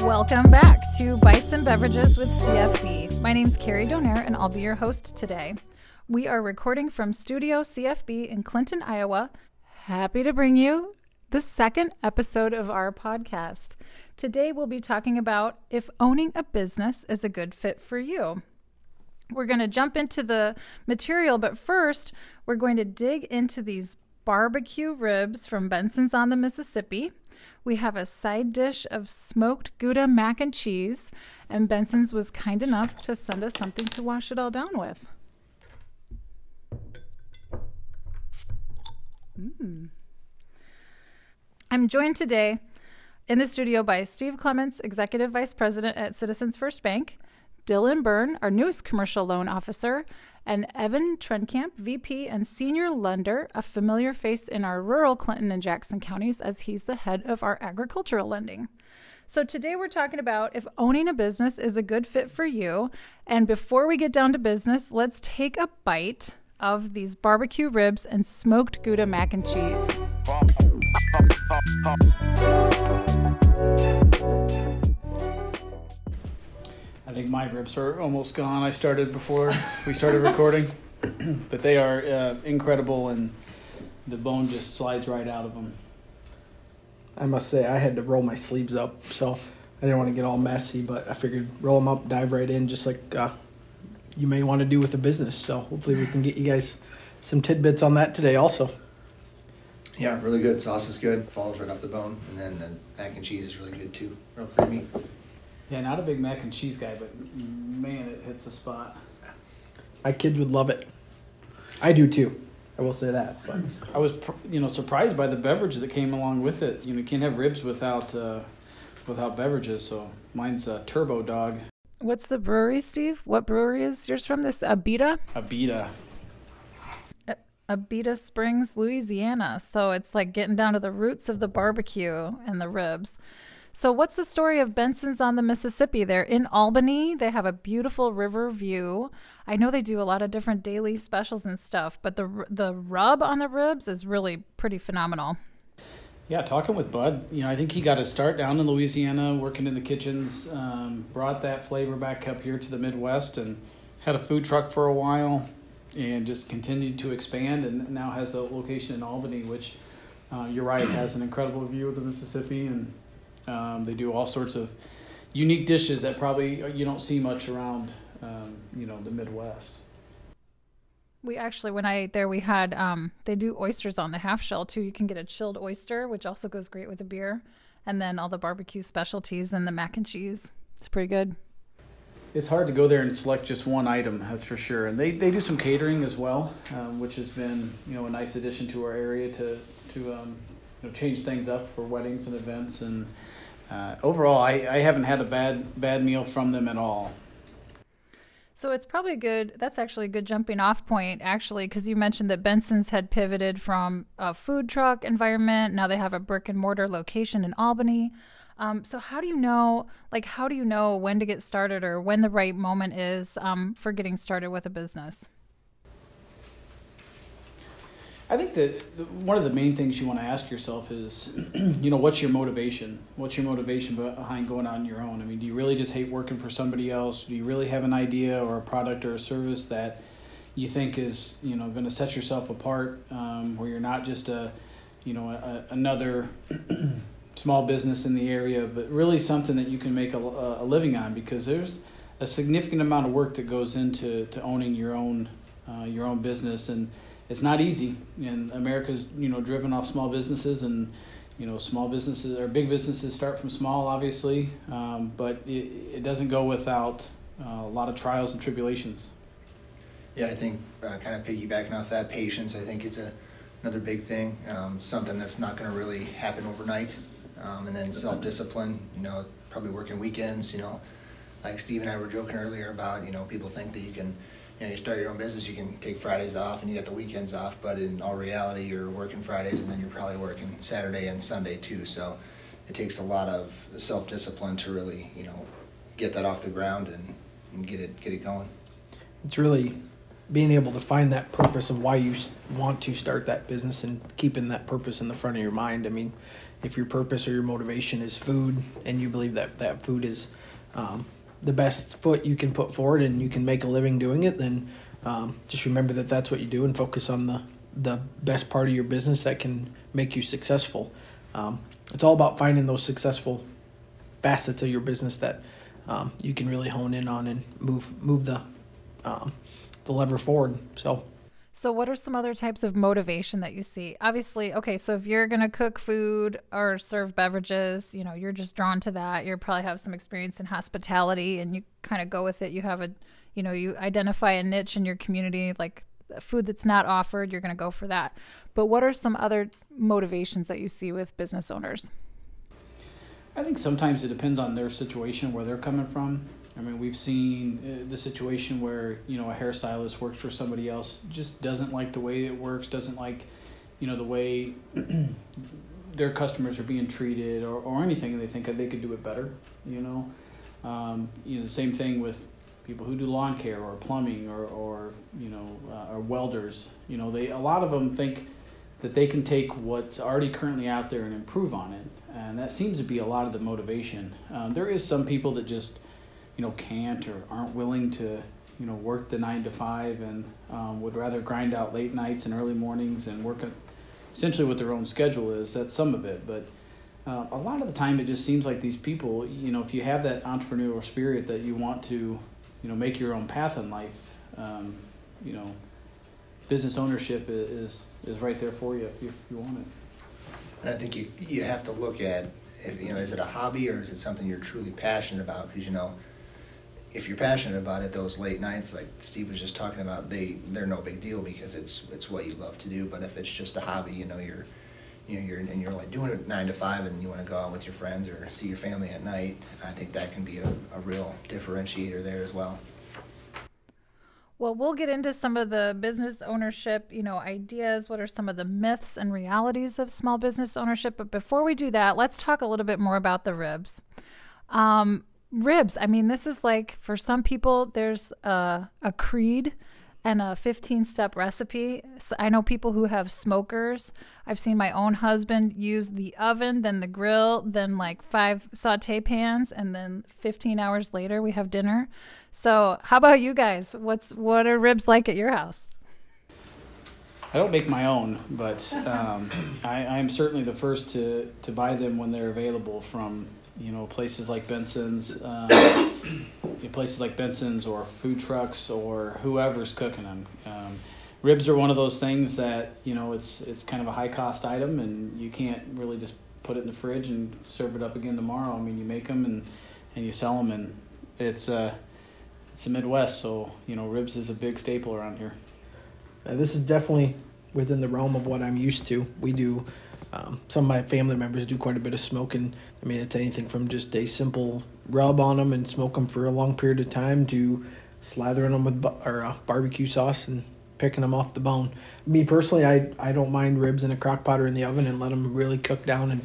Welcome back to Bites and Beverages with CFB. My name's Carrie Donaire, and I'll be your host today. We are recording from Studio CFB in Clinton, Iowa. Happy to bring you the second episode of our podcast. Today, we'll be talking about if owning a business is a good fit for you. We're going to jump into the material, but first, we're going to dig into these barbecue ribs from Benson's on the Mississippi. We have a side dish of smoked Gouda mac and cheese, and Benson's was kind enough to send us something to wash it all down with. Mm. I'm joined today in the studio by Steve Clements, Executive Vice President at Citizens First Bank, Dylan Byrne, our newest commercial loan officer, and Evan Trenkamp, VP and Senior Lender, a familiar face in our rural Clinton and Jackson counties as he's the head of our agricultural lending. So, today we're talking about if owning a business is a good fit for you. And before we get down to business, let's take a bite of these barbecue ribs and smoked Gouda mac and cheese. think my ribs are almost gone. I started before we started recording, but they are uh, incredible, and the bone just slides right out of them. I must say I had to roll my sleeves up, so I didn't want to get all messy, but I figured roll them up, dive right in, just like uh, you may want to do with a business. So hopefully we can get you guys some tidbits on that today, also. Yeah, really good. Sauce is good. Falls right off the bone, and then the mac and cheese is really good too. Real creamy. Yeah, not a big mac and cheese guy, but man, it hits the spot. My kids would love it. I do too. I will say that. But I was, you know, surprised by the beverage that came along with it. You know, you can't have ribs without uh, without beverages. So mine's a Turbo Dog, What's the brewery, Steve? What brewery is yours from? This Abita? Abita. Abita Springs, Louisiana. So it's like getting down to the roots of the barbecue and the ribs. So, what's the story of Benson's on the Mississippi? They're in Albany. They have a beautiful river view. I know they do a lot of different daily specials and stuff, but the the rub on the ribs is really pretty phenomenal. Yeah, talking with Bud, you know, I think he got his start down in Louisiana, working in the kitchens, um, brought that flavor back up here to the Midwest, and had a food truck for a while, and just continued to expand, and now has a location in Albany, which uh, you're right has an incredible view of the Mississippi, and um, they do all sorts of unique dishes that probably you don't see much around, um, you know, the Midwest. We actually, when I ate there, we had um, they do oysters on the half shell too. You can get a chilled oyster, which also goes great with a beer, and then all the barbecue specialties and the mac and cheese. It's pretty good. It's hard to go there and select just one item, that's for sure. And they, they do some catering as well, um, which has been you know a nice addition to our area to to um, you know, change things up for weddings and events. And uh, overall, I, I haven't had a bad bad meal from them at all. So it's probably good. That's actually a good jumping off point, actually, because you mentioned that Benson's had pivoted from a food truck environment. Now they have a brick and mortar location in Albany. Um, so how do you know, like, how do you know when to get started or when the right moment is um, for getting started with a business? I think that one of the main things you want to ask yourself is, you know, what's your motivation? What's your motivation behind going on your own? I mean, do you really just hate working for somebody else? Do you really have an idea or a product or a service that you think is, you know, going to set yourself apart, um, where you're not just a, you know, a, another small business in the area, but really something that you can make a, a living on? Because there's a significant amount of work that goes into to owning your own uh, your own business and it's not easy, and America's you know driven off small businesses, and you know small businesses or big businesses start from small, obviously, um, but it, it doesn't go without uh, a lot of trials and tribulations. Yeah, I think uh, kind of piggybacking off that, patience. I think it's a another big thing. Um, something that's not going to really happen overnight, um, and then self discipline. You know, probably working weekends. You know, like Steve and I were joking earlier about. You know, people think that you can you know, you start your own business, you can take Fridays off and you get the weekends off, but in all reality, you're working Fridays and then you're probably working Saturday and Sunday too. So it takes a lot of self discipline to really, you know, get that off the ground and, and get it get it going. it's really being able to find that purpose of why you want to start that business and keeping that purpose in the front of your mind. I mean, if your purpose or your motivation is food and you believe that that food is um, the best foot you can put forward and you can make a living doing it, then um, just remember that that's what you do and focus on the the best part of your business that can make you successful. Um, it's all about finding those successful facets of your business that um, you can really hone in on and move move the um, the lever forward. So So, what are some other types of motivation that you see? Obviously, okay, so if you're going to cook food or serve beverages, you know, you're just drawn to that. You probably have some experience in hospitality and you kind of go with it. You have a, you know, you identify a niche in your community, like food that's not offered, you're going to go for that. But what are some other motivations that you see with business owners? I think sometimes it depends on their situation, where they're coming from. I mean, we've seen uh, the situation where you know a hairstylist works for somebody else, just doesn't like the way it works, doesn't like, you know, the way their customers are being treated or, or anything, and they think that they could do it better. You know, um, you know the same thing with people who do lawn care or plumbing or, or you know uh, or welders. You know, they a lot of them think that they can take what's already currently out there and improve on it, and that seems to be a lot of the motivation. Um, there is some people that just you know can't or aren't willing to you know work the nine to five and um, would rather grind out late nights and early mornings and work essentially what their own schedule is. That's some of it, but uh, a lot of the time it just seems like these people, you know, if you have that entrepreneurial spirit that you want to, you know, make your own path in life, um, you know, business ownership is is right there for you if you, if you want it. And I think you, you have to look at, if, you know, is it a hobby or is it something you're truly passionate about? Because, you know, if you're passionate about it, those late nights, like Steve was just talking about, they, they're no big deal because it's, it's what you love to do. But if it's just a hobby, you know, you're, you know, you're, and you're like doing it nine to five and you want to go out with your friends or see your family at night, I think that can be a, a real differentiator there as well. Well, we'll get into some of the business ownership, you know, ideas. What are some of the myths and realities of small business ownership? But before we do that, let's talk a little bit more about the ribs. Um, ribs. I mean, this is like for some people, there's a, a creed and a 15 step recipe. So I know people who have smokers. I've seen my own husband use the oven, then the grill, then like five saute pans, and then 15 hours later we have dinner. So, how about you guys? What's what are ribs like at your house? I don't make my own, but um, I, I'm certainly the first to, to buy them when they're available from you know places like Benson's, uh, places like Benson's or food trucks or whoever's cooking them. Um, ribs are one of those things that you know it's it's kind of a high cost item, and you can't really just put it in the fridge and serve it up again tomorrow. I mean, you make them and and you sell them, and it's uh, it's the Midwest, so you know ribs is a big staple around here. Uh, this is definitely within the realm of what I'm used to. We do, um, some of my family members do quite a bit of smoking. I mean, it's anything from just a simple rub on them and smoke them for a long period of time to slathering them with bu- or uh, barbecue sauce and picking them off the bone. Me personally, I, I don't mind ribs in a crock pot or in the oven and let them really cook down and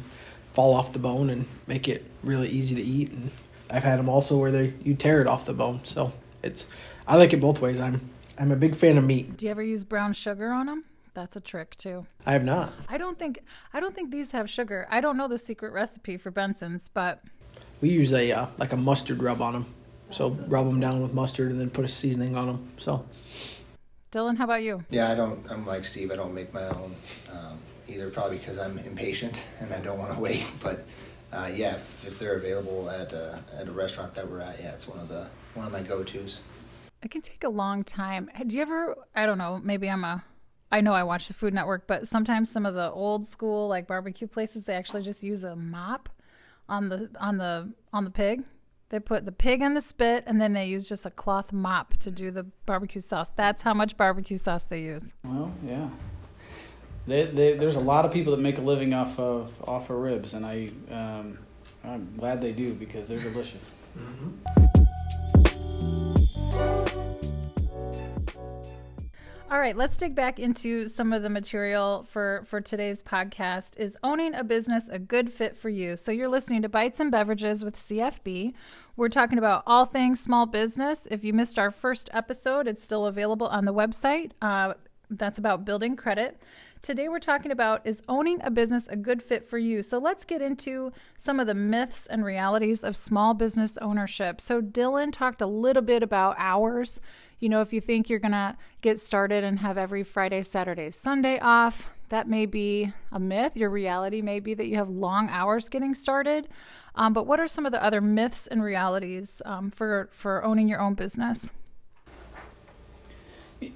fall off the bone and make it really easy to eat. And I've had them also where they you tear it off the bone. So it's I like it both ways. I'm I'm a big fan of meat. Do you ever use brown sugar on them? That's a trick too. I have not. I don't think I don't think these have sugar. I don't know the secret recipe for Benson's, but We use a uh, like a mustard rub on them. So rub them down with mustard and then put a seasoning on them. So Dylan, how about you? Yeah, I don't. I'm like Steve. I don't make my own um, either. Probably because I'm impatient and I don't want to wait. But uh, yeah, if, if they're available at a, at a restaurant that we're at, yeah, it's one of the one of my go-to's. It can take a long time. Do you ever? I don't know. Maybe I'm a. I know I watch the Food Network, but sometimes some of the old school like barbecue places they actually just use a mop on the on the on the pig. They put the pig on the spit and then they use just a cloth mop to do the barbecue sauce. That's how much barbecue sauce they use. Well, yeah. They, they, there's a lot of people that make a living off of off of ribs, and I um, I'm glad they do because they're delicious. All right, let's dig back into some of the material for for today's podcast. Is owning a business a good fit for you? So you're listening to Bites and Beverages with CFB. We're talking about all things small business. If you missed our first episode, it's still available on the website. Uh, that's about building credit. Today we're talking about is owning a business a good fit for you? So let's get into some of the myths and realities of small business ownership. So Dylan talked a little bit about hours you know, if you think you're going to get started and have every Friday, Saturday, Sunday off, that may be a myth. Your reality may be that you have long hours getting started. Um, but what are some of the other myths and realities um, for for owning your own business?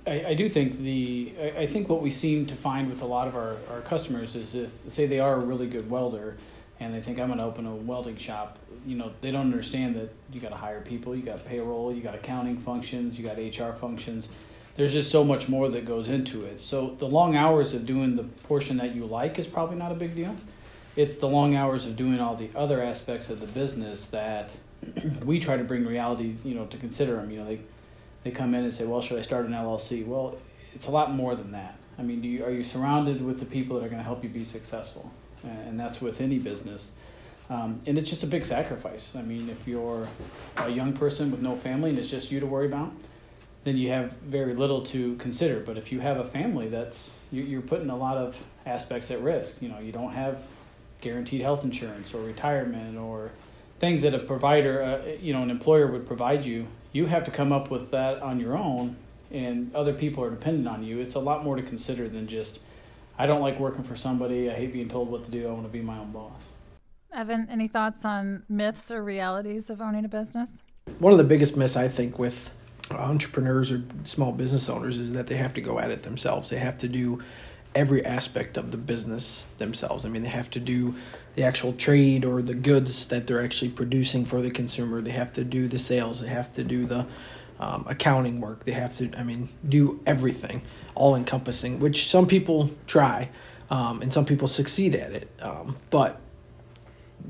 I, I, do think the I, I think what we seem to find with a lot of our, our customers is if say they are a really good welder and they think I'm going to open a welding shop, you know, they don't understand that you got to hire people, you got payroll, you got accounting functions, you got HR functions. There's just so much more that goes into it. So the long hours of doing the portion that you like is probably not a big deal. It's the long hours of doing all the other aspects of the business that we try to bring reality, you know, to consider them. You know, they they come in and say, "Well, should I start an LLC?" Well, it's a lot more than that. I mean, do you, are you surrounded with the people that are going to help you be successful? And that's with any business. Um, and it's just a big sacrifice. I mean, if you're a young person with no family and it's just you to worry about, then you have very little to consider. But if you have a family, that's you, are putting a lot of aspects at risk. You know, you don't have guaranteed health insurance or retirement or things that a provider, uh, you know, an employer would provide you. You have to come up with that on your own, and other people are dependent on you. It's a lot more to consider than just, I don't like working for somebody. I hate being told what to do. I want to be my own boss. Evan, any thoughts on myths or realities of owning a business? One of the biggest myths I think with entrepreneurs or small business owners is that they have to go at it themselves. They have to do every aspect of the business themselves. I mean, they have to do the actual trade or the goods that they're actually producing for the consumer. They have to do the sales. They have to do the um, accounting work. They have to, I mean, do everything, all encompassing, which some people try um, and some people succeed at it. Um, but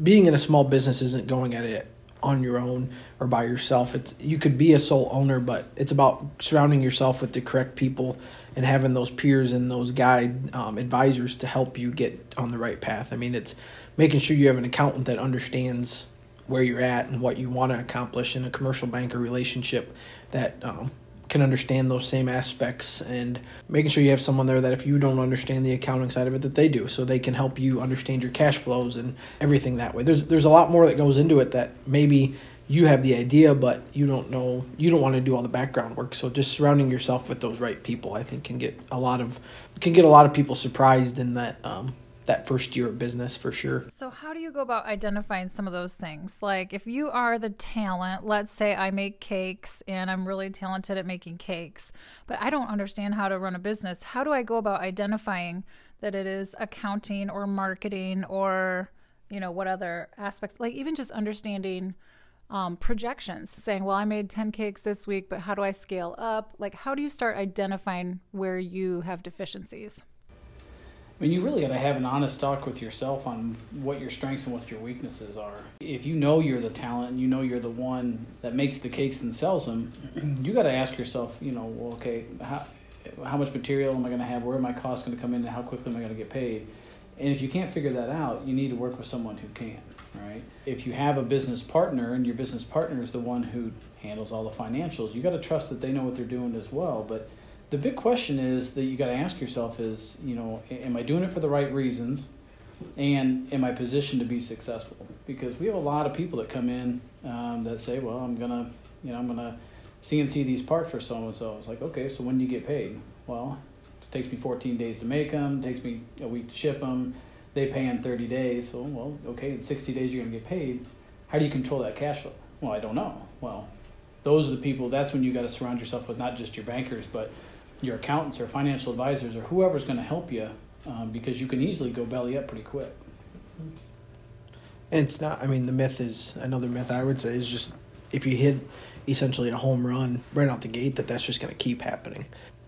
being in a small business isn't going at it on your own or by yourself. It's you could be a sole owner, but it's about surrounding yourself with the correct people and having those peers and those guide um, advisors to help you get on the right path. I mean, it's making sure you have an accountant that understands where you're at and what you want to accomplish in a commercial banker relationship that um, can understand those same aspects and making sure you have someone there that if you don't understand the accounting side of it that they do. So they can help you understand your cash flows and everything that way. There's there's a lot more that goes into it that maybe you have the idea but you don't know you don't want to do all the background work. So just surrounding yourself with those right people i think can get a lot of can get a lot of people surprised in that um, that first year of business for sure. So, how do you go about identifying some of those things? Like, if you are the talent, let's say I make cakes and I'm really talented at making cakes, but I don't understand how to run a business. How do I go about identifying that it is accounting or marketing or, you know, what other aspects? Like, even just understanding um, projections, saying, well, I made 10 cakes this week, but how do I scale up? Like, how do you start identifying where you have deficiencies? I mean, you really got to have an honest talk with yourself on what your strengths and what your weaknesses are. If you know you're the talent and you know you're the one that makes the cakes and sells them, you got to ask yourself, you know, well, okay, how, how much material am I going to have? Where are my costs going to come in? And how quickly am I going to get paid? And if you can't figure that out, you need to work with someone who can, right? If you have a business partner and your business partner is the one who handles all the financials, you got to trust that they know what they're doing as well. But the big question is that you got to ask yourself is, you know, am I doing it for the right reasons? And am I positioned to be successful? Because we have a lot of people that come in um, that say, well, I'm to, you know, I'm to CNC these parts for so and so. It's like, okay, so when do you get paid? Well, it takes me 14 days to make them, it takes me a week to ship them. They pay in 30 days. So, well, okay, in 60 days you're to get paid. How do you control that cash flow? Well, I don't know. Well, those are the people, that's when you got to surround yourself with not just your bankers, but your accountants or financial advisors or whoever's going to help you um, because you can easily go belly up pretty quick. And it's not, I mean, the myth is another myth I would say is just if you hit essentially a home run right out the gate, that that's just going to keep happening.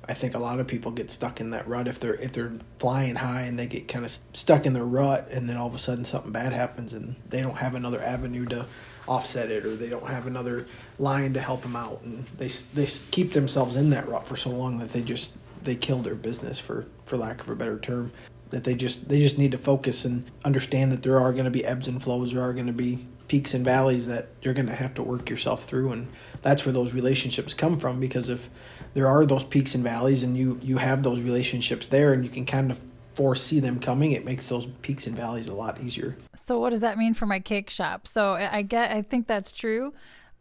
I think a lot of people get stuck in that rut if they're if they're flying high and they get kind of stuck in their rut and then all of a sudden something bad happens and they don't have another avenue to offset it or they don't have another line to help them out and they they keep themselves in that rut for so long that they just they kill their business for for lack of a better term. That they just they just need to focus and understand that there are going to be ebbs and flows. There are going to be peaks and valleys that you're going to have to work yourself through, and that's where those relationships come from. Because if there are those peaks and valleys, and you you have those relationships there, and you can kind of foresee them coming, it makes those peaks and valleys a lot easier. So what does that mean for my cake shop? So I get I think that's true.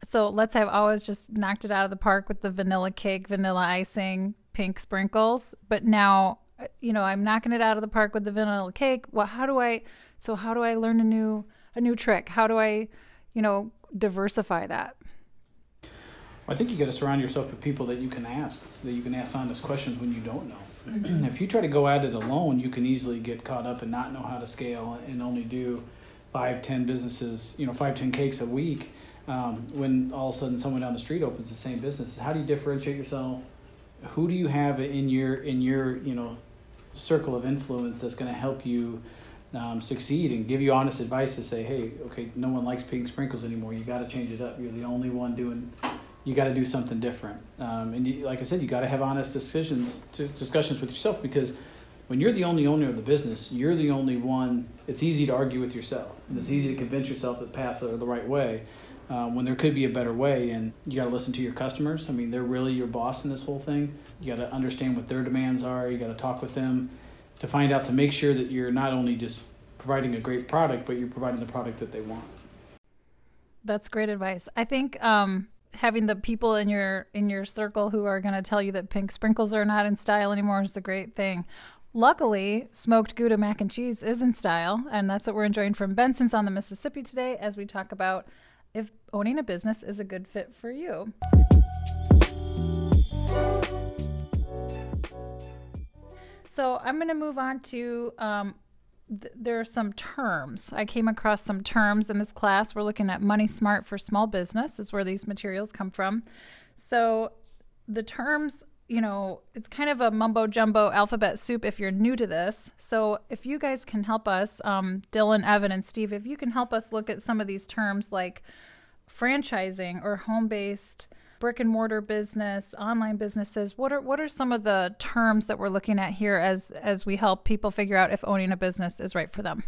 So let's say I've always just knocked it out of the park with the vanilla cake, vanilla icing, pink sprinkles, but now you know, I'm knocking it out of the park with the vanilla cake. Well, how do I so how do I learn a new a new trick? How do I, you know, diversify that? I think you got to surround yourself with people that you can ask, that you can ask honest questions when you don't know. If you try to go at it alone, you can easily get caught up and not know how to scale and only do five, ten businesses, you know, five, ten cakes a week. Um, when all of a sudden someone down the street opens the same business, how do you differentiate yourself? Who do you have in your in your you know circle of influence that's going to help you um, succeed and give you honest advice to say, hey, okay, no one likes pink sprinkles anymore. You got to change it up. You're the only one doing you got to do something different. Um, and you, like I said, you got to have honest decisions, discussions with yourself because when you're the only owner of the business, you're the only one. It's easy to argue with yourself, and it's easy to convince yourself that paths are the right way. Uh, when there could be a better way, and you got to listen to your customers. I mean, they're really your boss in this whole thing. You got to understand what their demands are. You got to talk with them to find out to make sure that you're not only just providing a great product, but you're providing the product that they want. That's great advice. I think um, having the people in your in your circle who are going to tell you that pink sprinkles are not in style anymore is a great thing. Luckily, smoked Gouda mac and cheese is in style, and that's what we're enjoying from Benson's on the Mississippi today as we talk about if owning a business is a good fit for you. So I'm going to move on to um, th- there are some terms. I came across some terms in this class. We're looking at Money Smart for Small Business, is where these materials come from. So the terms, you know, it's kind of a mumbo jumbo alphabet soup if you're new to this. So if you guys can help us, um, Dylan, Evan, and Steve, if you can help us look at some of these terms like franchising or home based brick and mortar business, online businesses. What are what are some of the terms that we're looking at here as as we help people figure out if owning a business is right for them?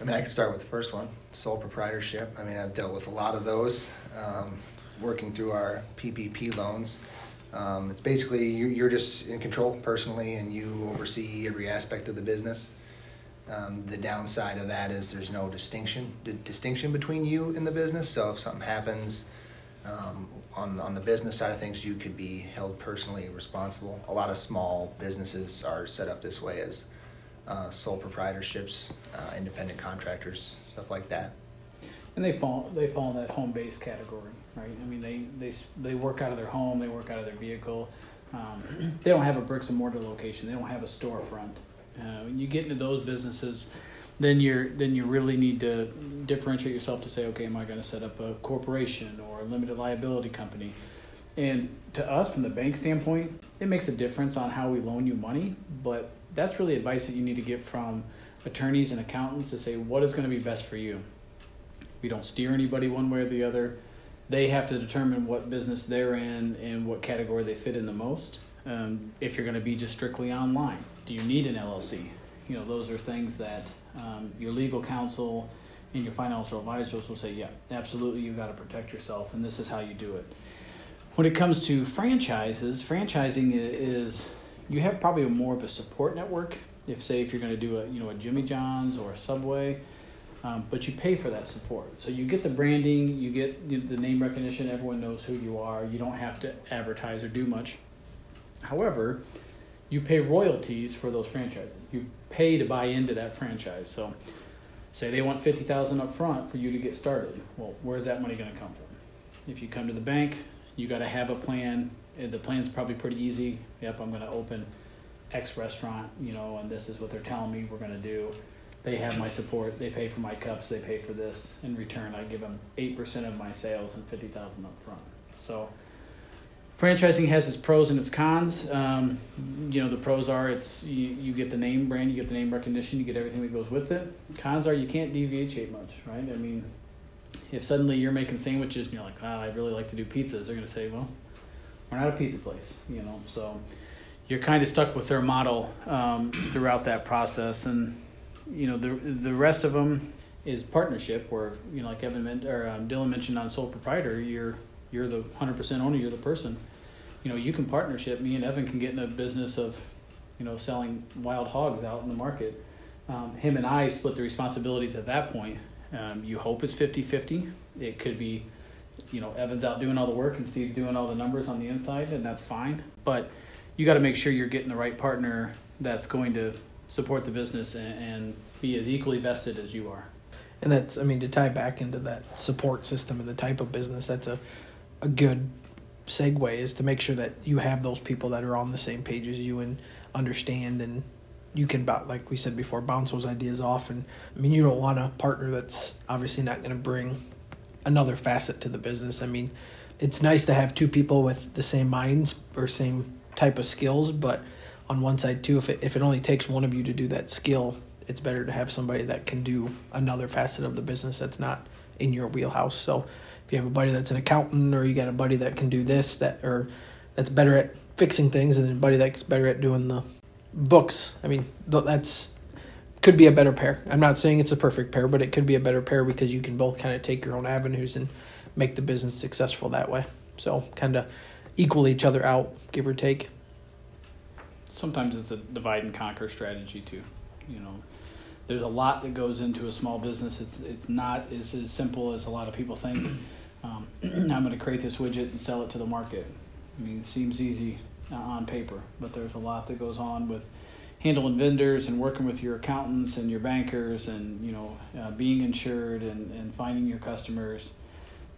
I mean, I can start with the first one, sole proprietorship. I mean, I've dealt with a lot of those, um, working through our PPP loans. Um, it's basically you're, you're, just in control personally, and you oversee every aspect of the business. Um, the downside of that is there's no distinction distinction between you and the business. So if something happens, um, on on the business side of things, you could be held personally responsible. A lot of small businesses are set up this way as uh, sole proprietorships, uh, independent contractors, stuff like that. And they fall they fall in that home base category, right? I mean, they they they work out of their home, they work out of their vehicle. Um, they don't have a bricks and mortar location. They don't have a storefront. Uh, when you get into those businesses then you're then you really need to differentiate yourself to say, okay, am I going to set up a corporation or a limited liability company? And to us, from the bank standpoint, it makes a difference on how we loan you money, but that's really advice that you need to get from attorneys and accountants to say what is going to be best for you. We don't steer anybody one way or the other. They have to determine what business they're in and what category they fit in the most. Um, if you're going to be just strictly online, do you need an LLC? You know, those are things that um, your legal counsel and your financial advisors will say, yeah, absolutely, you've got to protect yourself, and this is how you do it. When it comes to franchises, franchising is you have probably more of a support network. If say if you're going to do a you know a Jimmy John's or a Subway, um, but you pay for that support. So you get the branding, you get the, the name recognition. Everyone knows who you are. You don't have to advertise or do much. However, you pay royalties for those franchises. You pay to buy into that franchise. So, say they want fifty thousand up front for you to get started. Well, where's that money going to come from? If you come to the bank, you got to have a plan. The plan's probably pretty easy. Yep, I'm going to open X restaurant, you know, and this is what they're telling me we're going to do. They have my support. They pay for my cups. They pay for this. In return, I give them eight percent of my sales and fifty thousand up front. So franchising has its pros and its cons. Um, you know, the pros are it's you, you get the name brand, you get the name recognition, you get everything that goes with it. Cons are you can't deviate much, right? I mean, if suddenly you're making sandwiches and you're like, wow, I'd really like to do pizzas, they're going to say, well, we're not a pizza place, you know. So you're kind of stuck with their model um, throughout that process, and you know the the rest of them is partnership, where you know like Evan or um, Dylan mentioned on sole proprietor, you're you're the 100% owner, you're the person. You know, you can partnership. Me and Evan can get in a business of, you know, selling wild hogs out in the market. Um, him and I split the responsibilities at that point. Um, you hope it's 50 50. It could be, you know, Evan's out doing all the work and Steve's doing all the numbers on the inside, and that's fine. But you got to make sure you're getting the right partner that's going to support the business and, and be as equally vested as you are. And that's, I mean, to tie back into that support system and the type of business, that's a, a good segue is to make sure that you have those people that are on the same page as you and understand and you can like we said before bounce those ideas off. And i mean you don't want a partner that's obviously not going to bring another facet to the business. I mean it's nice to have two people with the same minds or same type of skills but on one side too if it, if it only takes one of you to do that skill it's better to have somebody that can do another facet of the business that's not in your wheelhouse. So if you have a buddy that's an accountant or you got a buddy that can do this that or that's better at fixing things and a buddy that's better at doing the books. I mean that's could be a better pair. I'm not saying it's a perfect pair but it could be a better pair because you can both kind of take your own avenues and make the business successful that way. So kind of equal each other out give or take. Sometimes it's a divide and conquer strategy too you know. There's a lot that goes into a small business. It's it's not as, as simple as a lot of people think um, I'm going to create this widget and sell it to the market. I mean, it seems easy uh, on paper, but there's a lot that goes on with handling vendors and working with your accountants and your bankers and you know uh, being insured and, and finding your customers.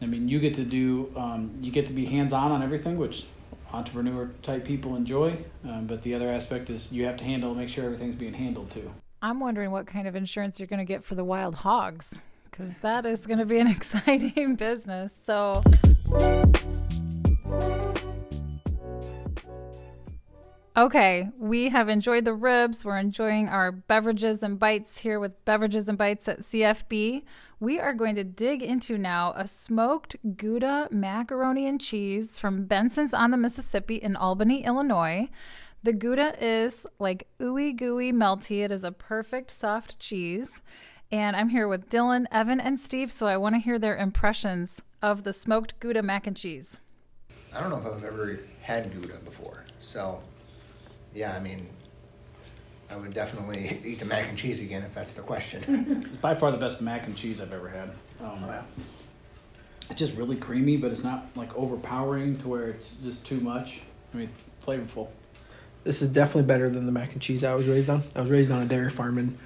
I mean, you get to do um, you get to be hands on on everything, which entrepreneur type people enjoy. Um, but the other aspect is you have to handle make sure everything's being handled too. I'm wondering what kind of insurance you're going to get for the wild hogs because that is going to be an exciting business. So. Okay, we have enjoyed the ribs. We're enjoying our beverages and bites here with Beverages and Bites at CFB. We are going to dig into now a smoked Gouda macaroni and cheese from Benson's on the Mississippi in Albany, Illinois. The Gouda is like ooey gooey melty. It is a perfect soft cheese. And I'm here with Dylan, Evan, and Steve, so I want to hear their impressions of the smoked Gouda mac and cheese. I don't know if I've ever had Gouda before. So, yeah, I mean, I would definitely eat the mac and cheese again if that's the question. it's by far the best mac and cheese I've ever had. Um, it's just really creamy, but it's not like overpowering to where it's just too much. I mean, flavorful. This is definitely better than the mac and cheese I was raised on. I was raised on a dairy farm, and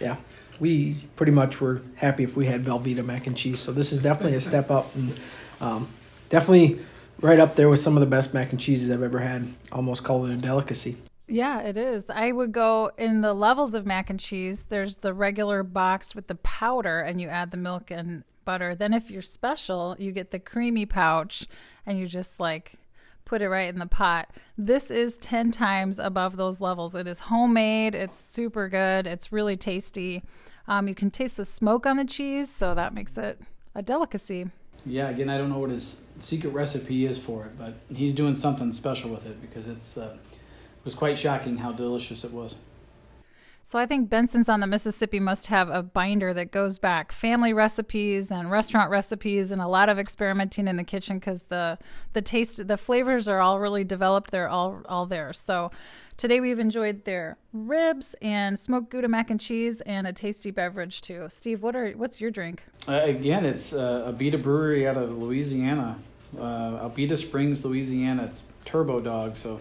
yeah, we pretty much were happy if we had Velveeta mac and cheese. So this is definitely a step up, and um, definitely right up there with some of the best mac and cheeses I've ever had. Almost call it a delicacy. Yeah, it is. I would go in the levels of mac and cheese. There's the regular box with the powder, and you add the milk and butter. Then, if you're special, you get the creamy pouch, and you just like put it right in the pot. This is 10 times above those levels. It is homemade, it's super good, it's really tasty. Um, you can taste the smoke on the cheese, so that makes it a delicacy. Yeah, again, I don't know what his secret recipe is for it, but he's doing something special with it because it's uh, it was quite shocking how delicious it was. So I think Benson's on the Mississippi must have a binder that goes back family recipes and restaurant recipes and a lot of experimenting in the kitchen because the the taste the flavors are all really developed. They're all all there. So today we've enjoyed their ribs and smoked Gouda mac and cheese and a tasty beverage too. Steve, what are what's your drink? Uh, again, it's uh, Abita Brewery out of Louisiana, uh, Abita Springs, Louisiana. It's Turbo Dog, so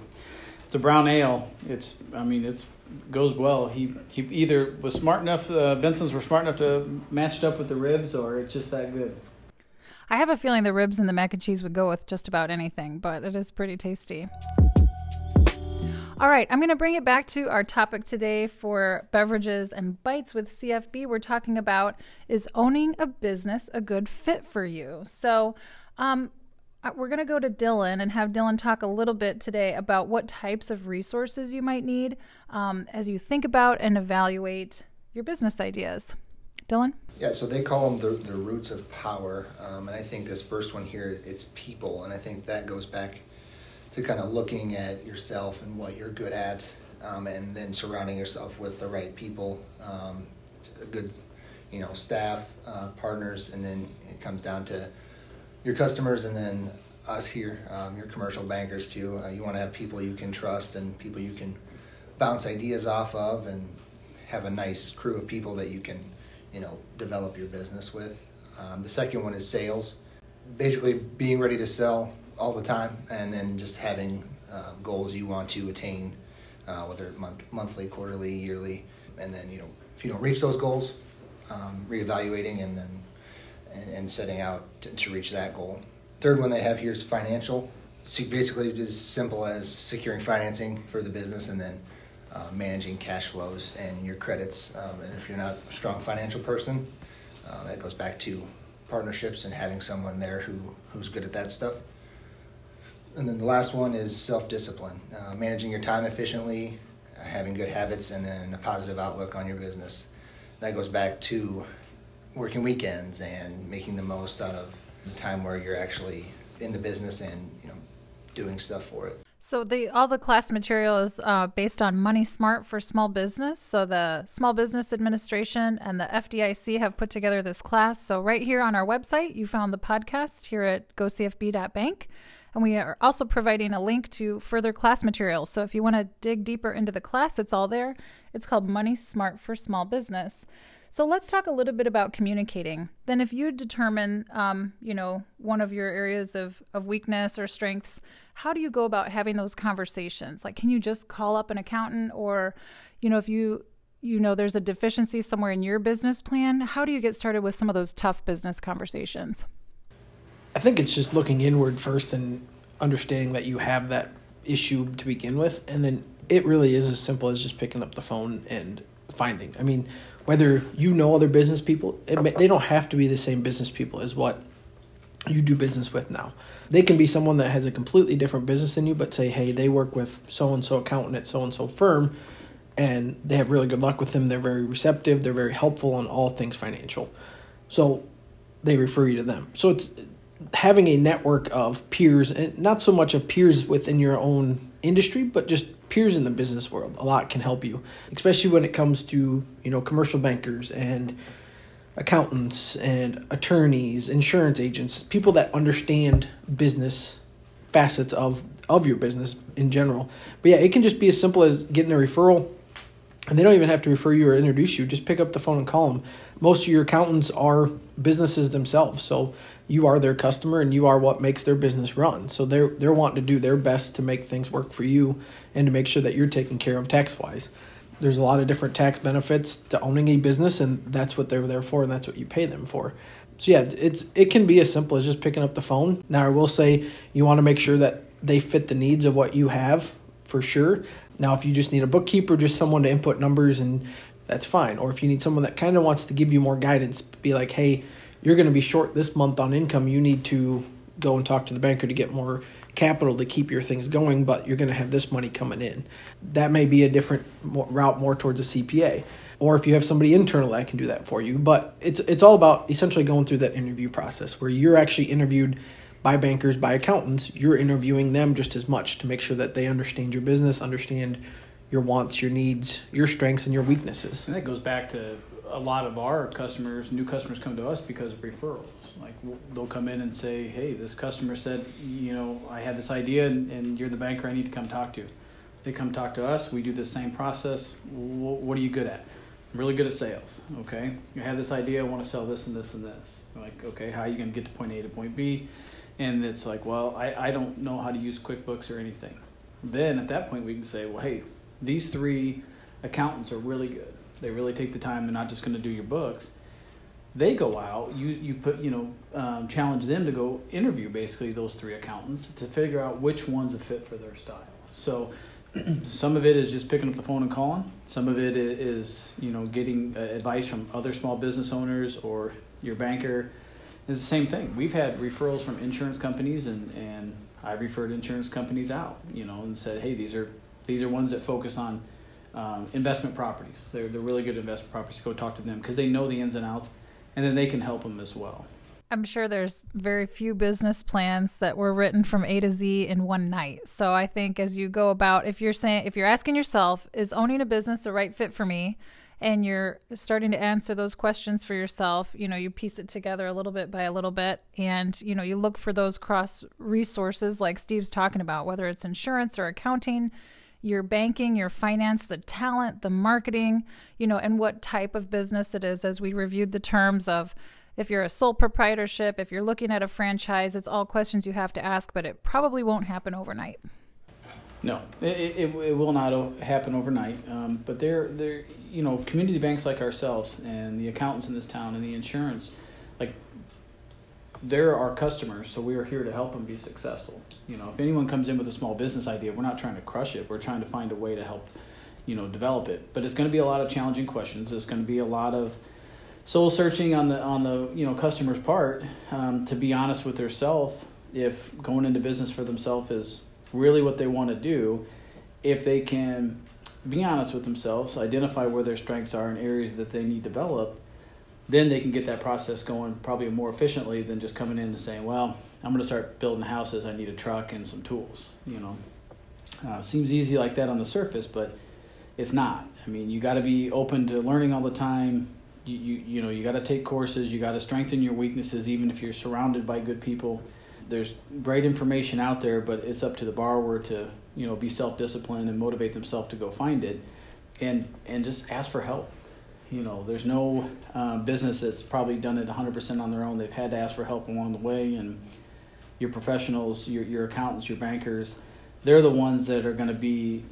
it's a brown ale. It's I mean it's goes well. He he either was smart enough. Uh, Benson's were smart enough to matched up with the ribs, or it's just that good. I have a feeling the ribs and the mac and cheese would go with just about anything, but it is pretty tasty. All right, I'm going to bring it back to our topic today for beverages and bites with CFB. We're talking about is owning a business a good fit for you? So, um, uh, we're going to go to Dylan and have Dylan talk a little bit today about what types of resources you might need um, as you think about and evaluate your business ideas. Dylan? Yeah, so they call them the, the roots of power. Um, and I think this first one here is it's people. And I think that goes back to kind of looking at yourself and what you're good at, um, and then surrounding yourself with the right people, um, good, you know, staff, uh, partners, and then it comes down to your customers, and then us here, um, your commercial bankers too. Uh, you want to have people you can trust and people you can bounce ideas off of, and have a nice crew of people that you can, you know, develop your business with. Um, the second one is sales. Basically, being ready to sell all the time, and then just having uh, goals you want to attain, uh, whether month, monthly, quarterly, yearly, and then you know if you don't reach those goals, um, reevaluating and then and, and setting out to, to, reach that goal. Third one they have here is financial. So basically, as simple as securing financing for the business and then uh, managing cash flows and your credits. Um, and if you're not a strong financial person, uh, that goes back to partnerships and having someone there who, who's good at that stuff. And then the last one is self discipline, uh, managing your time efficiently, having good habits, and then a positive outlook on your business. That goes back to working weekends and making the most out of the time where you're actually in the business and you know doing stuff for it. So the all the class material is uh, based on Money Smart for small business. So the Small Business Administration and the FDIC have put together this class. So right here on our website, you found the podcast here at gocfb.bank. And we are also providing a link to further class materials. So if you want to dig deeper into the class, it's all there. It's called Money Smart for Small Business. So let's talk a little bit about communicating. Then, if you determine, um, you know, one of your areas of, of weakness or strengths, how do you go about having those conversations? Like, can you just call up an accountant, or, you know, if you you know there's a deficiency somewhere in your business plan, how do you get started with some of those tough business conversations? I think it's just looking inward first and understanding that you have that issue to begin with, and then it really is as simple as just picking up the phone and finding. I mean, whether you know other business people, it, they don't have to be the same business people as what you do business with now. They can be someone that has a completely different business than you, but say, hey, they work with so and so accountant at so and so firm, and they have really good luck with them. They're very receptive. They're very helpful on all things financial. So they refer you to them. So it's having a network of peers, and not so much of peers within your own industry, but just peers in the business world a lot can help you, especially when it comes to you know commercial bankers and accountants and attorneys, insurance agents, people that understand business facets of of your business in general. But yeah, it can just be as simple as getting a referral and they don't even have to refer you or introduce you. Just pick up the phone and call them. Most of your accountants are businesses themselves, so you are their customer and you are what makes their business run. So they're they're wanting to do their best to make things work for you and to make sure that you're taken care of tax wise. There's a lot of different tax benefits to owning a business, and that's what they're there for, and that's what you pay them for. So yeah, it's it can be as simple as just picking up the phone. Now I will say you want to make sure that they fit the needs of what you have for sure. Now, if you just need a bookkeeper, just someone to input numbers, and that's fine. Or if you need someone that kind of wants to give you more guidance, be like, hey, you're going to be short this month on income. You need to go and talk to the banker to get more capital to keep your things going, but you're going to have this money coming in. That may be a different route more towards a CPA. Or if you have somebody internal that can do that for you, but it's it's all about essentially going through that interview process where you're actually interviewed by bankers, by accountants, you're interviewing them just as much to make sure that they understand your business, understand your wants, your needs, your strengths, and your weaknesses. And that goes back to a lot of our customers, new customers come to us because of referrals. Like they'll come in and say, hey, this customer said, you know, I had this idea and, and you're the banker I need to come talk to. They come talk to us, we do the same process. What are you good at? I'm really good at sales. Okay. You have this idea, I want to sell this and this and this. I'm like, okay, how are you going to get to point A to point B? and it's like, well, I, I don't know how to use QuickBooks or anything. Then at that point, we can say, well, hey, these three accountants are really good. They really take the time. They're not just going to do your books. They go out. You you put you know um, challenge them to go interview basically those three accountants to figure out which one's a fit for their style. So some of it is just picking up the phone and calling. Some of it is you know getting uh, advice from other small business owners or your banker it's the same thing. We've had referrals from insurance companies, and and I referred insurance companies out, you know, and said, hey, these are these are ones that focus on um, investment properties. They're they're really good investment properties. Go talk to them because they know the ins and outs, and then they can help them as well. I'm sure there's very few business plans that were written from A to Z in one night. So I think as you go about, if you're saying, if you're asking yourself, is owning a business the right fit for me? And you're starting to answer those questions for yourself, you know, you piece it together a little bit by a little bit. And, you know, you look for those cross resources like Steve's talking about, whether it's insurance or accounting, your banking, your finance, the talent, the marketing, you know, and what type of business it is as we reviewed the terms of if you're a sole proprietorship, if you're looking at a franchise, it's all questions you have to ask, but it probably won't happen overnight. No, it, it, it will not happen overnight. Um, but they're, they're, you know, community banks like ourselves and the accountants in this town and the insurance, like, they're our customers, so we are here to help them be successful. You know, if anyone comes in with a small business idea, we're not trying to crush it. We're trying to find a way to help, you know, develop it. But it's going to be a lot of challenging questions. There's going to be a lot of soul searching on the on the you know customer's part um, to be honest with themselves if going into business for themselves is really what they want to do if they can be honest with themselves identify where their strengths are and areas that they need to develop then they can get that process going probably more efficiently than just coming in and saying well i'm going to start building houses. I need a truck and some tools you know? Uh, seems easy like that on the surface but it's not. I mean you got to be open to learning all the time. You, you, you know you got to take courses. You got to strengthen your weaknesses even if you're surrounded by good people. There's great information out there but it's up to the borrower to you know be self-disciplined and motivate themselves to go find it and and just ask for help you know there's no uh, business that's probably done it 100% on their own. They've had to ask for help along the way and your professionals your, your accountants your bankers they're the ones that are going to be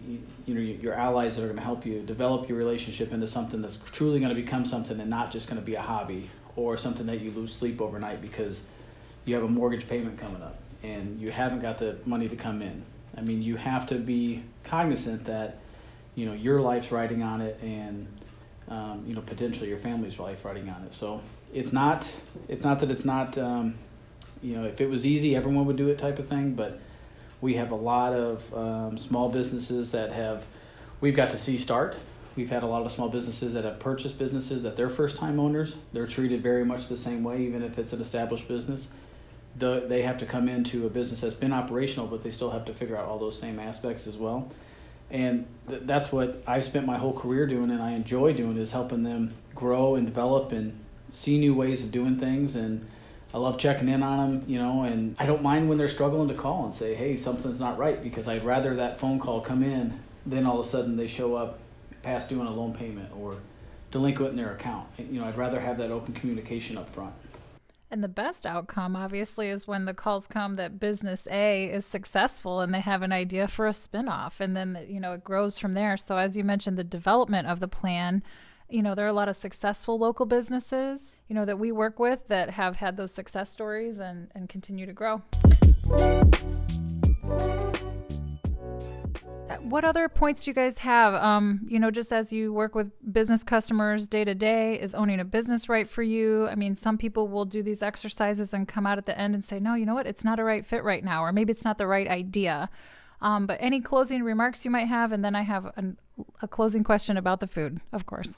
you know your allies that are going to help you develop your relationship into something that's truly going to become something and not just going to be a hobby or something that you lose sleep overnight because you have a mortgage payment coming up and you haven't got the money to come in. I mean you have to be cognizant that you know your life's riding on it and um, you know potentially your family's life riding on it so it's not it's not that it's not um, you know if it was easy everyone would do it type of thing but we have a lot of um, small businesses that have we've got to see start. We've had a lot of small businesses that have purchased businesses that they're first time owners. They're treated very much the same way, even if it's an established business. The, they have to come into a business that's been operational, but they still have to figure out all those same aspects as well. And th- that's what I've spent my whole career doing, and I enjoy doing is helping them grow and develop and see new ways of doing things and I love checking in on them, you know, and I don't mind when they're struggling to call and say, hey, something's not right because I'd rather that phone call come in than all of a sudden they show up past due on a loan payment or delinquent in their account. You know, I'd rather have that open communication up front. And the best outcome, obviously, is when the calls come that business A is successful and they have an idea for a spinoff. And then, you know, it grows from there. So, as you mentioned, the development of the plan you know, there are a lot of successful local businesses, you know, that we work with that have had those success stories and, and continue to grow. What other points do you guys have? Um, you know, just as you work with business customers day to day, is owning a business right for you? I mean, some people will do these exercises and come out at the end and say, no, you know what, it's not a right fit right now, or maybe it's not the right idea. Um, but any closing remarks you might have, and then I have an, a closing question about the food, of course.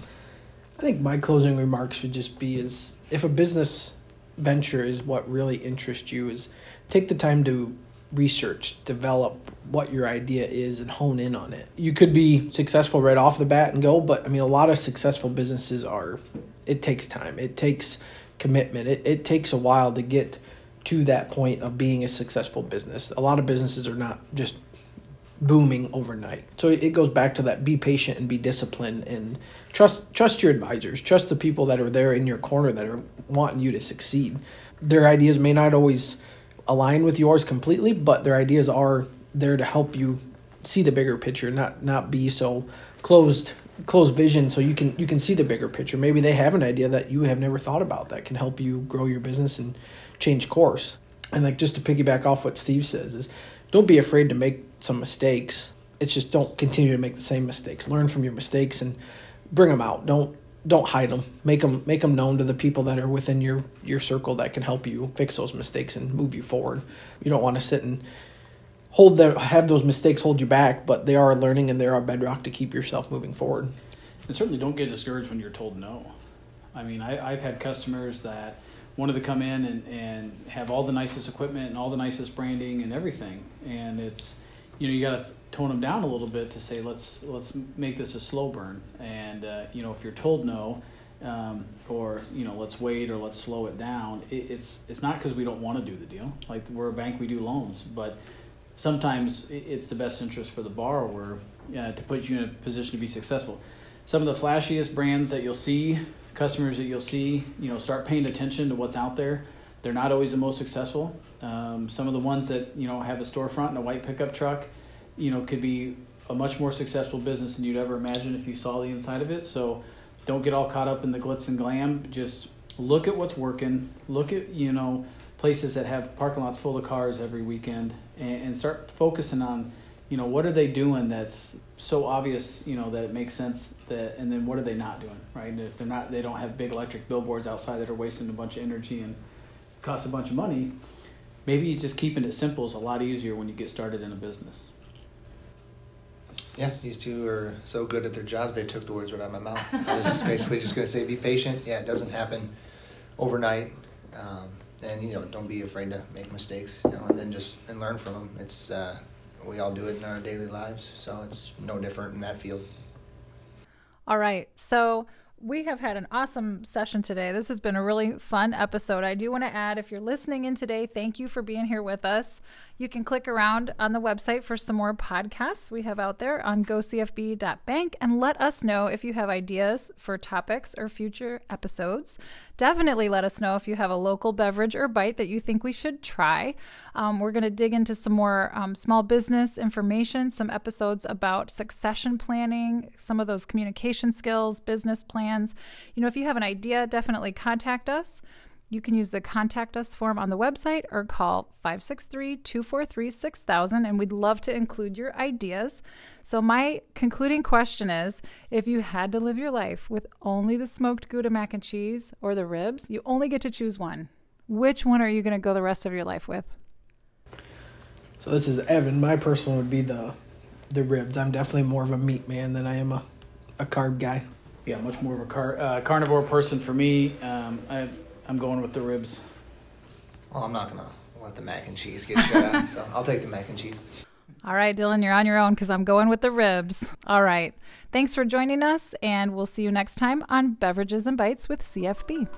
I think my closing remarks would just be is if a business venture is what really interests you is take the time to research, develop what your idea is and hone in on it. You could be successful right off the bat and go, but I mean a lot of successful businesses are it takes time. It takes commitment. It it takes a while to get to that point of being a successful business. A lot of businesses are not just booming overnight. So it goes back to that be patient and be disciplined and trust trust your advisors, trust the people that are there in your corner that are wanting you to succeed. Their ideas may not always align with yours completely, but their ideas are there to help you see the bigger picture, not not be so closed closed vision so you can you can see the bigger picture. Maybe they have an idea that you have never thought about that can help you grow your business and change course. And like just to piggyback off what Steve says is don't be afraid to make some mistakes. It's just don't continue to make the same mistakes. Learn from your mistakes and bring them out. Don't don't hide them. Make them make them known to the people that are within your your circle that can help you fix those mistakes and move you forward. You don't want to sit and hold them have those mistakes hold you back, but they are learning and they are bedrock to keep yourself moving forward. And certainly don't get discouraged when you're told no. I mean, I, I've had customers that wanted to come in and, and have all the nicest equipment and all the nicest branding and everything. And it's, you know, you got to tone them down a little bit to say let's let's make this a slow burn. And uh, you know, if you're told no, um, or you know, let's wait or let's slow it down, it, it's it's not because we don't want to do the deal. Like we're a bank, we do loans, but sometimes it's the best interest for the borrower uh, to put you in a position to be successful. Some of the flashiest brands that you'll see, customers that you'll see, you know, start paying attention to what's out there. They're not always the most successful. Um, some of the ones that you know have a storefront and a white pickup truck, you know, could be a much more successful business than you'd ever imagine if you saw the inside of it. So, don't get all caught up in the glitz and glam. Just look at what's working. Look at you know places that have parking lots full of cars every weekend, and, and start focusing on, you know, what are they doing that's so obvious, you know, that it makes sense that, and then what are they not doing, right? And if they're not, they don't have big electric billboards outside that are wasting a bunch of energy and cost a bunch of money. Maybe just keeping it simple is a lot easier when you get started in a business. Yeah, these two are so good at their jobs, they took the words right out of my mouth. I was basically just going to say, be patient. Yeah, it doesn't happen overnight. Um, and, you know, don't be afraid to make mistakes, you know, and then just and learn from them. It's, uh, we all do it in our daily lives, so it's no different in that field. All right. So, we have had an awesome session today. This has been a really fun episode. I do want to add if you're listening in today, thank you for being here with us. You can click around on the website for some more podcasts we have out there on gocfb.bank and let us know if you have ideas for topics or future episodes. Definitely let us know if you have a local beverage or bite that you think we should try. Um, we're going to dig into some more um, small business information, some episodes about succession planning, some of those communication skills, business plans. You know, if you have an idea, definitely contact us. You can use the contact us form on the website or call 563 243 6000, and we'd love to include your ideas. So, my concluding question is if you had to live your life with only the smoked Gouda mac and cheese or the ribs, you only get to choose one. Which one are you going to go the rest of your life with? So, this is Evan. My personal would be the the ribs. I'm definitely more of a meat man than I am a, a carb guy. Yeah, much more of a car, uh, carnivore person for me. Um, I, I'm going with the ribs. Well, I'm not gonna let the mac and cheese get shut out, so I'll take the mac and cheese. All right, Dylan, you're on your own because I'm going with the ribs. All right. Thanks for joining us, and we'll see you next time on Beverages and Bites with CFB.